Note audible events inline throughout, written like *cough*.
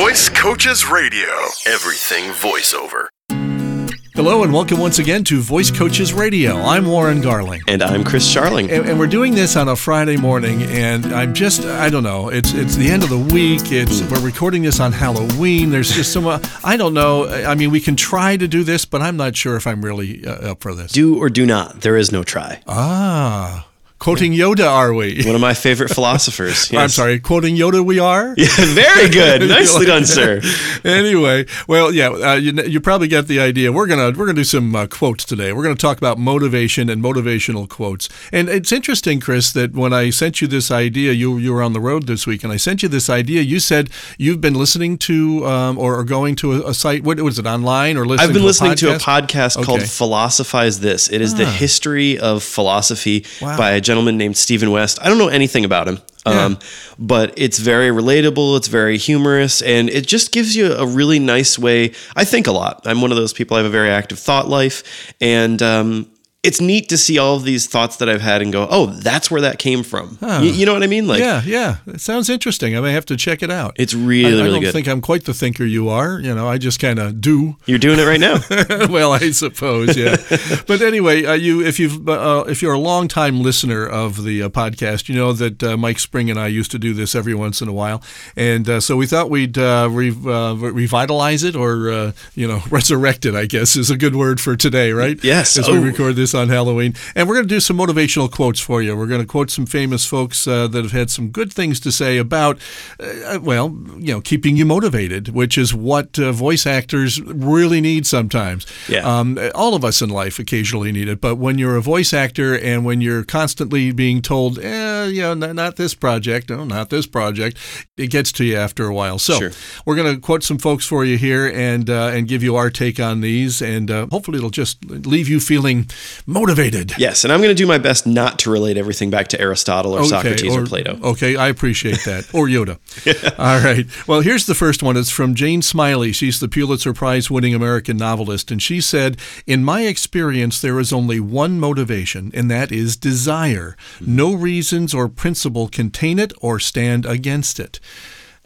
Voice Coaches Radio. Everything voiceover. Hello and welcome once again to Voice Coaches Radio. I'm Warren Garling. And I'm Chris Charling. And, and, we're doing this on a Friday morning, and I'm just, I don't know, it's it's the end of the week. It's We're recording this on Halloween. There's just so much, I don't know. I mean, we can try to do this, but I'm not sure if I'm really uh, up for this. Do or do not. There is no try. Ah. Quoting Yoda, are we? One of my favorite philosophers. *laughs* Yes. I'm sorry, quoting Yoda, we are. *laughs* Yeah, very good. *laughs* Nicely done, sir. anyway, well, yeah, uh, you, you probably get the idea. We're gonna we're gonna do some uh, quotes today. We're gonna talk about motivation and motivational quotes. And it's interesting, Chris, that when I sent you this idea, you you were on the road this week, and I sent you this idea. You said you've been listening to um, or, or, going to a, a, site. What was it online or listening? I've been to listening a to a podcast okay. called Philosophize This. It is ah. the history of philosophy wow. by a gentleman named Stephen West. I don't know anything about him. Yeah. Um, but it's very relatable. It's very humorous, and it just gives you a really nice way. I think a lot. I'm one of those people. I have a very active thought life, and um, it's neat to see all of these thoughts that I've had and go, oh, that's where that came from. Huh. You, you, know what I mean? Like, yeah, yeah, it sounds interesting. I may have to check it out. It's really, I, I really don't good. think I'm quite the thinker you are. You know, I just kind of do. You're doing it right now. *laughs* well, I suppose, yeah. *laughs* but anyway, uh, you if you've uh, if you're a long time listener of the uh, podcast, you know that uh, Mike Spring and I used to do this every once in a while, and uh, so we thought we'd uh, re- revitalize it or you know *laughs* resurrect it. I guess is a good word for today, right? Yes. As oh. we record this on Halloween. And we're going to do some motivational quotes for you. We're going to quote some famous folks uh, that have had some good things to say about, uh, well, you know, keeping you motivated, which is what uh, voice actors really need sometimes. Yeah. Um, all of us in life occasionally need it, but when you're a voice actor and when you're constantly being told, eh, you know, not, not this project, no, not this project, it gets to you after a while. So sure. we're going to quote some folks for you here and uh, and give you our take on these, and uh, hopefully it'll just leave you feeling motivated. Yes, and I'm going to do my best not to relate everything back to Aristotle or okay, Socrates or, or, Plato. Okay, I appreciate that. or *laughs* Yoda. yeah. All right. Well, here's the first one. It's from Jane Smiley. She's the Pulitzer Prize winning American novelist, and she said, "In my experience, there is only one motivation, and that is desire. No reasons or principle contain it or stand against it."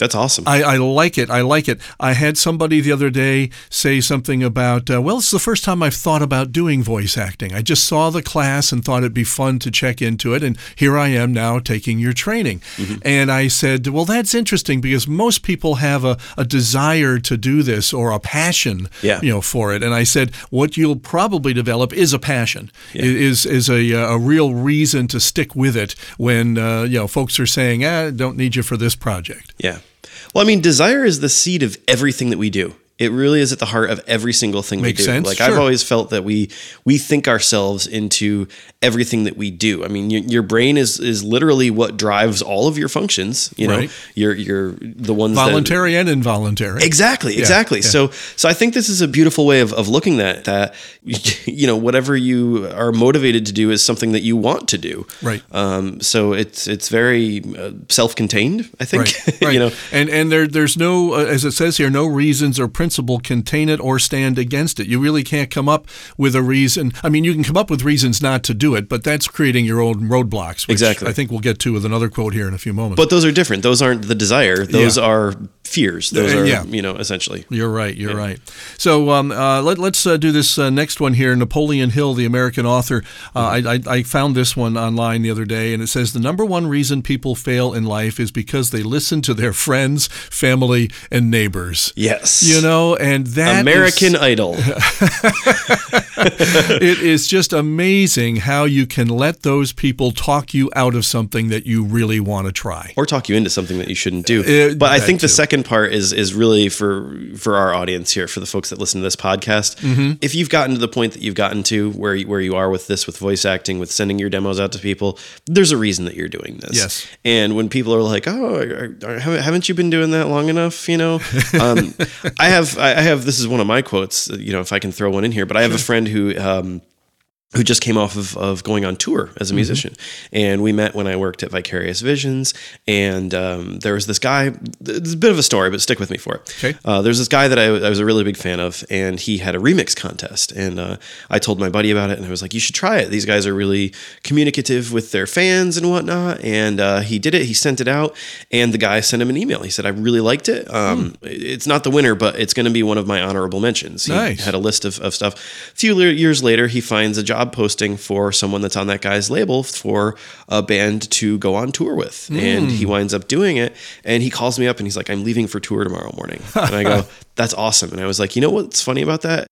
That's awesome. I, I, like it. I like it. I had somebody the other day say something about, uh, well, it's the first time I've thought about doing voice acting. I just saw the class and thought it'd be fun to check into it. And here I am now taking your training. Mm-hmm. And I said, well, that's interesting because most people have a, a desire to do this or a passion yeah. you know, for it. And I said, what you'll probably develop is a passion, yeah. is, is a, a real reason to stick with it when, uh, you know, folks are saying, ah, don't need you for this project. Yeah. Well, I mean, desire is the seed of everything that we do. It really is at the heart of every single thing Makes we do. Sense. Like sure. I've always felt that we we think ourselves into everything that we do. I mean, your, your brain is is literally what drives all of your functions. You right. know, you're you're the ones voluntary that, and involuntary. Exactly, exactly. Yeah, yeah. So so I think this is a beautiful way of, of looking at that. *laughs* You know, whatever you are motivated to do is something that you want to do. Right. Um, so it's it's very uh, self contained. I think. Right. *laughs* right. you know, and and there there's no uh, as it says here no reasons or principles principle contain it or stand against it. You really can't come up with a reason. I mean, you can come up with reasons not to do it, but that's creating your own roadblocks. exactly. I think we'll get to with another quote here in a few moments. But those are different. Those aren't the desire. Those yeah. are fears. Those are, yeah. you know, essentially. You're right. You're yeah. right. So um, uh, let, us uh, do this uh, next one here. Napoleon Hill, the American author. Uh, I, I, I, found this one online the other day, and it says the number one reason people fail in life is because they listen to their friends, family, and neighbors. Yes. You know, and that American is, Idol. *laughs* *laughs* *laughs* it is just amazing how you can let those people talk you out of something that you really want to try, or talk you into something that you shouldn't do. Uh, but I think too. the second part is is really for for our audience here, for the folks that listen to this podcast. Mm-hmm. If you've gotten to the point that you've gotten to where where you are with this, with voice acting, with sending your demos out to people, there's a reason that you're doing this. Yes. And when people are like, "Oh, haven't you been doing that long enough?" You know, *laughs* um, I have I have this is one of my quotes. You know, if I can throw one in here, but I have a friend who. Um, who just came off of, of going on tour as a musician. Mm-hmm. And we met when I worked at Vicarious Visions. And um, there was this guy, it's a bit of a story, but stick with me for it. Okay. Uh, there's this guy that I, I, was a really big fan of, and he had a remix contest. And uh, I told my buddy about it, and I was like, you should try it. These guys are really communicative with their fans and whatnot. And uh, he did it, he sent it out, and the guy sent him an email. He said, I really liked it. Um, mm. It's not the winner, but it's going to be one of my honorable mentions. He nice. had a list of, of stuff. A few years later, he finds a job job posting for someone that's on that guy's label for a band to go on tour with. Mm. And he winds up doing it. And he calls me up and he's like, I'm leaving for tour tomorrow morning. *laughs* And I go, That's awesome. And I was like, You know what's funny about that?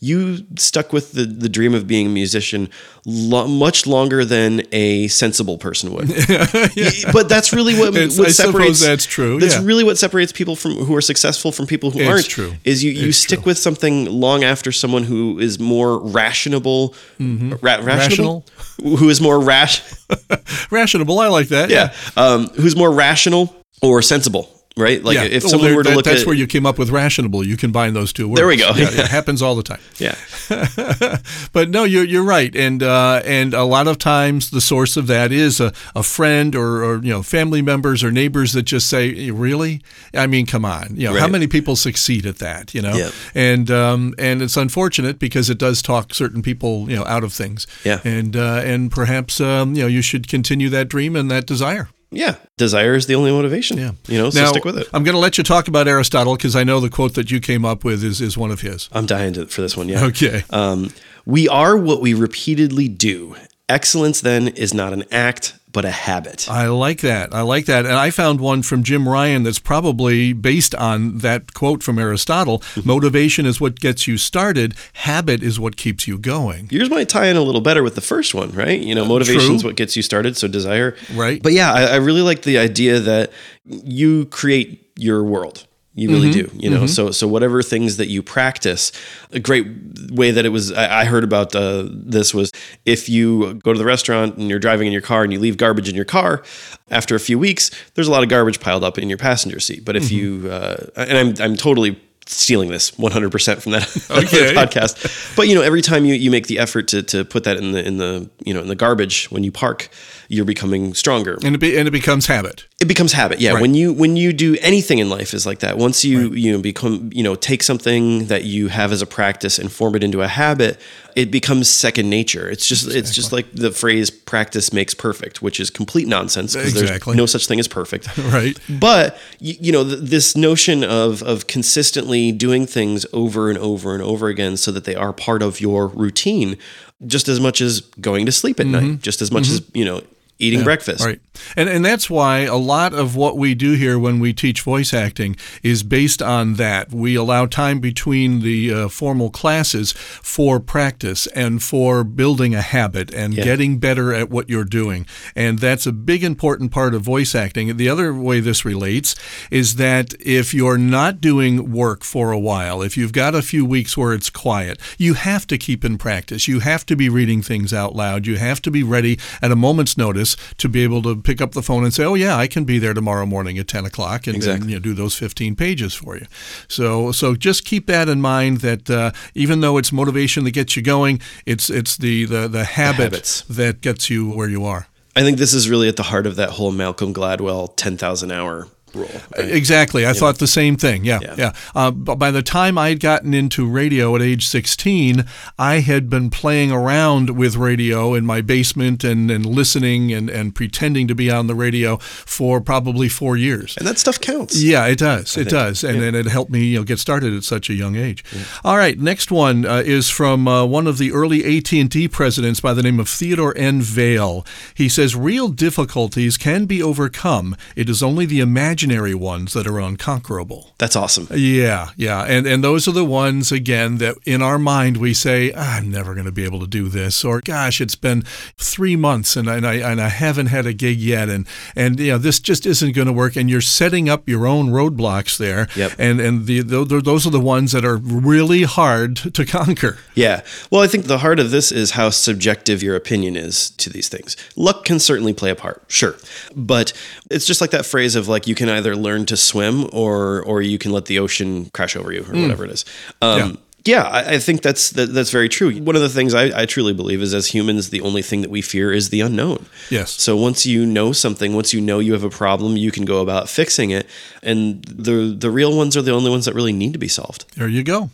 You stuck with the, the dream of being a musician lo- much longer than a sensible person would. *laughs* yeah. But that's really what, what I separates. that's true. That's yeah. really what separates people from who are successful from people who it's aren't. True. Is you, you stick true. with something long after someone who is more rationable, mm-hmm. ra- rational, who is more rash, *laughs* rationable. I like that. Yeah, yeah. Um, who's more rational or sensible right? Like yeah. if someone well, were to that, look that's at, where you came up with rationable. You combine those two words. There we go. Yeah, it happens all the time. *laughs* Yeah. *laughs* but no, you're you're right, and uh, and a lot of times the source of that is a, a friend or, or you know family members or neighbors that just say, really? I mean, come on. You know, right. how many people succeed at that? You know, yeah. and um, and it's unfortunate because it does talk certain people you know out of things. Yeah. And uh, and perhaps um, you know you should continue that dream and that desire. Yeah, desire is the only motivation. Yeah, you know, so now, stick with it. I'm going to let you talk about Aristotle because I know the quote that you came up with is is one of his. I'm dying to, for this one. Yeah. Okay. Um, we are what we repeatedly do. Excellence then is not an act, but a habit. I like that. I like that. And I found one from Jim Ryun that's probably based on that quote from Aristotle mm-hmm. Motivation is what gets you started, habit is what keeps you going. Yours might tie in a little better with the first one, right? You know, motivation uh, is what gets you started, so desire. Right. But yeah, I, I really like the idea that you create your world you really mm-hmm. do, you know. Mm-hmm. So so whatever things that you practice, a great way that it was. I, I heard about uh, this was if you go to the restaurant and you're driving in your car and you leave garbage in your car, after a few weeks, there's a lot of garbage piled up in your passenger seat. But if mm-hmm. you uh, and I'm I'm totally stealing this 100% *laughs* from that okay. podcast. But you know, every time you, you make the effort to, to put that in the in the you know in the garbage when you park, you're becoming stronger. And it be, and it becomes habit. It becomes habit. Yeah. Right. When you when you do anything in life is like that. Once you right. you know become you know take something that you have as a practice and form it into a habit, it becomes second nature. It's just exactly. it's just like the phrase practice makes perfect, which is complete nonsense because exactly. there's no such thing as perfect. *laughs* right. But you, you know th- this notion of of consistently doing things over and over and over again so that they are part of your routine just as much as going to sleep at mm-hmm. night, just as much mm-hmm. as, you know, eating yeah, breakfast. Right. And and that's why a lot of what we do here when we teach voice acting is based on that. We allow time between the uh, formal classes for practice and for building a habit and yeah. getting better at what you're doing. And that's a big important part of voice acting. The other way this relates is that if you're not doing work for a while, if you've got a few weeks where it's quiet, you have to keep in practice. You have to be reading things out loud. You have to be ready at a moment's notice to be able to pick up the phone and say, "Oh yeah, I can be there tomorrow morning at 10 o'clock," and, exactly. you know, do those 15 pages for you. So so just keep that in mind that uh, even though it's motivation that gets you going, it's it's the the, the habit the that gets you where you are. I think this is really at the heart of that whole Malcolm Gladwell 10,000 hour role. Right? Exactly. I you thought know. the same thing. Yeah. Yeah. yeah. Uh, but by the time I'd gotten into radio at age 16, I had been playing around with radio in my basement and, and listening and, and pretending to be on the radio for probably four years. And that stuff counts. Yeah, it does. I it think. does. And, yeah. and it helped me you know, get started at such a young age. Yeah. All right. Next one uh, is from uh, one of the early AT&T presidents by the name of Theodore N. Vail. He says, real difficulties can be overcome. It is only the imagination imaginary ones that are unconquerable. That's awesome. Yeah, yeah. And and those are the ones again that in our mind we say, I'm never going to be able to do this or gosh, it's been 3 months and I, and I and I haven't had a gig yet and and you know, this just isn't going to work and you're setting up your own roadblocks there. Yep. And and the, the those are the ones that are really hard to conquer. Yeah. Well, I think the heart of this is how subjective your opinion is to these things. Luck can certainly play a part, sure. But it's just like that phrase of like you can either learn to swim or or you can let the ocean crash over you or mm. whatever it is. Um, yeah. Yeah, I, I think that's that, that's very true. One of the things I, I truly believe is, as humans, the only thing that we fear is the unknown. Yes. So once you know something, once you know you have a problem, you can go about fixing it, and the the real ones are the only ones that really need to be solved. There you go.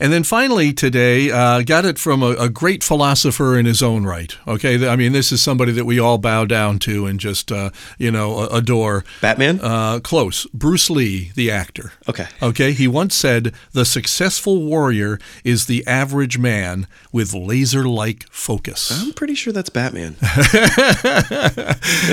And then finally today, uh, got it from a, a, great philosopher in his own right. Okay, I mean this is somebody that we all bow down to and just uh, you know adore. Batman. Uh, close. Bruce Lee, the actor. Okay. Okay. He once said, "The successful warrior is the average man with laser-like focus." I'm pretty sure that's Batman. *laughs*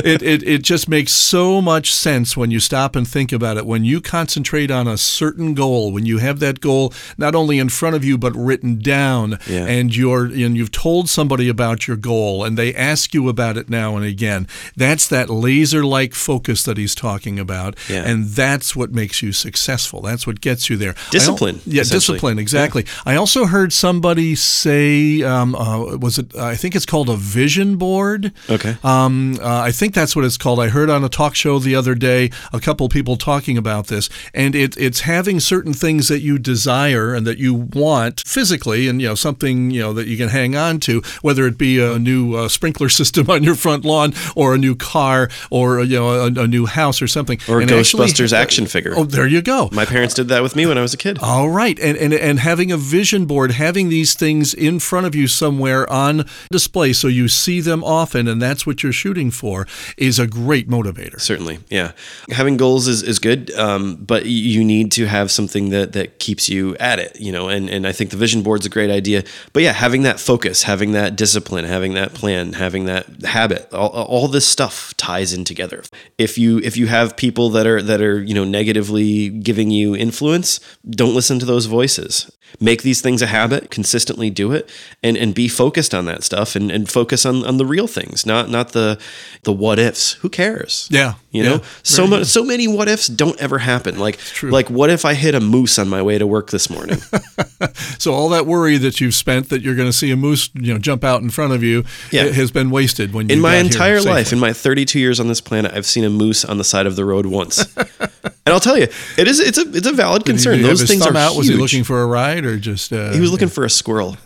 it, it it just makes so much sense when you stop and think about it. When you concentrate on a certain goal, when you have that goal not only in front of you but written down. Yeah. and you're and you've told somebody about your goal and they ask you about it now and again. That's that laser like focus that he's talking about yeah. and that's what makes you successful. That's what gets you there. Discipline yeah discipline exactly. Yeah. i also heard somebody say um, uh, was it i think it's called a vision board. Okay. Um, uh, i think that's what it's called. I heard on a talk show the other day a couple people talking about this and it, it's having certain things that you desire and that you want physically and you know something you know that you can hang on to whether it be a new uh, sprinkler *laughs* system on your front lawn or a new car or you know a, a new house or something. Or a Ghostbusters actually, action figure. oh there you go. My parents did that with me when I was a kid. All right. And and, and having a vision board having these things in front of you somewhere on display so you see them often and that's what you're shooting for is a great motivator. Certainly. Yeah. Having goals is, is good um, but you need to have something that that keeps you at it you know and, and I think the vision board's a great idea. But yeah, having that focus, having that discipline, having that plan, having that habit, all, all this stuff ties in together. If you if you have people that are that are, you know, negatively giving you influence, don't listen to those voices make these things a habit, consistently do it, and and be focused on that stuff and, and focus on, on the real things, not not the the what ifs. Who cares? Yeah. You yeah, know? So much so many what ifs don't ever happen. Like like what if I hit a moose on my way to work this morning? *laughs* *laughs* so all that worry that you've spent that you're going to see a moose, you know, jump out in front of you yeah. has been wasted when you In my entire life, in my 32 years on this planet, I've seen a moose on the side of the road once. *laughs* and I'll tell you, it is it's a it's a valid Did concern. Those things are out? Huge. Was he looking for a ride or just uh, He was looking for a squirrel. *laughs*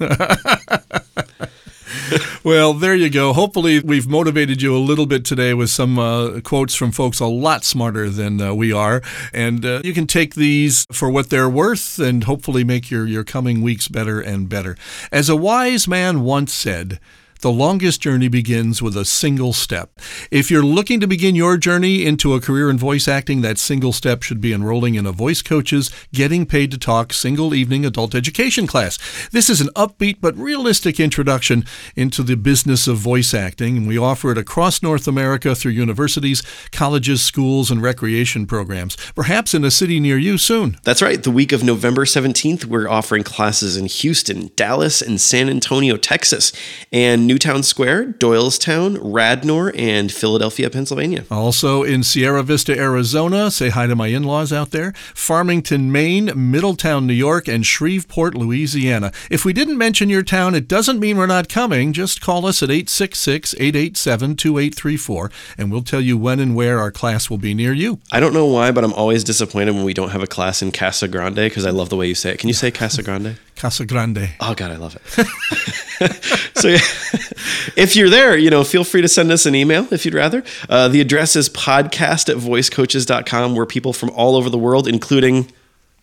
well, there you go. Hopefully, we've motivated you a little bit today with some uh, quotes from folks a lot smarter than uh, we are. And uh, you can take these for what they're worth and hopefully make your, your coming weeks better and better. As a wise man once said, the longest journey begins with a single step. If you're looking to begin your journey into a career in voice acting, that single step should be enrolling in a Voice Coaches Getting Paid to Talk single evening adult education class. This is an upbeat but realistic introduction into the business of voice acting, and we offer it across North America through universities, colleges, schools, and recreation programs, perhaps in a city near you soon. That's right. The week of November 17th, we're offering classes in Houston, Dallas, and San Antonio, Texas, and New Newtown Square, Doylestown, Radnor, and Philadelphia, Pennsylvania. Also in Sierra Vista, Arizona. Say hi to my in laws out there. Farmington, Maine, Middletown, New York, and Shreveport, Louisiana. If we didn't mention your town, it doesn't mean we're not coming. Just call us at 866 887 2834 and we'll tell you when and where our class will be near you. I don't know why, but I'm always disappointed when we don't have a class in Casa Grande because I love the way you say it. Can you say Casa Grande? Casa Grande. Oh, God, I love it. *laughs* *laughs* so yeah, *laughs* if you're there, you know, feel free to send us an email if you'd rather. Uh, the address is podcast at voicecoaches.com where people from all over the world, including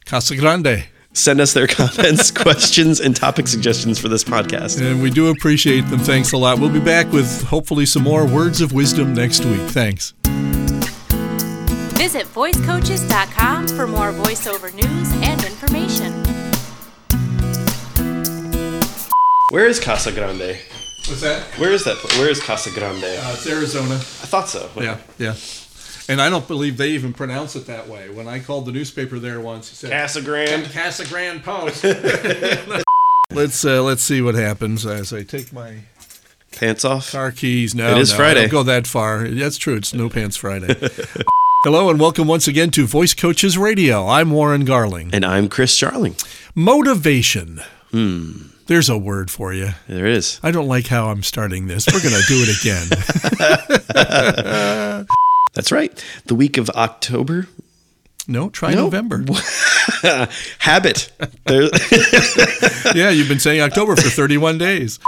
Casa Grande, send us their *laughs* comments, questions, and topic suggestions for this podcast. And we do appreciate them. Thanks a lot. We'll be back with hopefully some more words of wisdom next week. Thanks. Visit voicecoaches.com for more voiceover news and information. Where is Casa Grande? What's that? Where is that? Where is Casa Grande? Uh, it's Arizona. I thought so. Yeah, yeah. And I don't believe they even pronounce it that way. When I called the newspaper there once, he said Casa Grande. Casa Grande Post. *laughs* *laughs* let's uh, let's see what happens as I take my pants off. Car keys. No, it is no, Friday. Don't go that far. That's true. It's no pants Friday. *laughs* Hello and welcome once again to Voice Coaches Radio. I'm Warren Garling. And I'm Chris Charling. Motivation. There's a word for you. There is. I don't like how I'm starting this. We're going to do it again. *laughs* That's right. The week of October No, try November. *laughs* Habit. *laughs* yeah, you've been saying October for 31 days.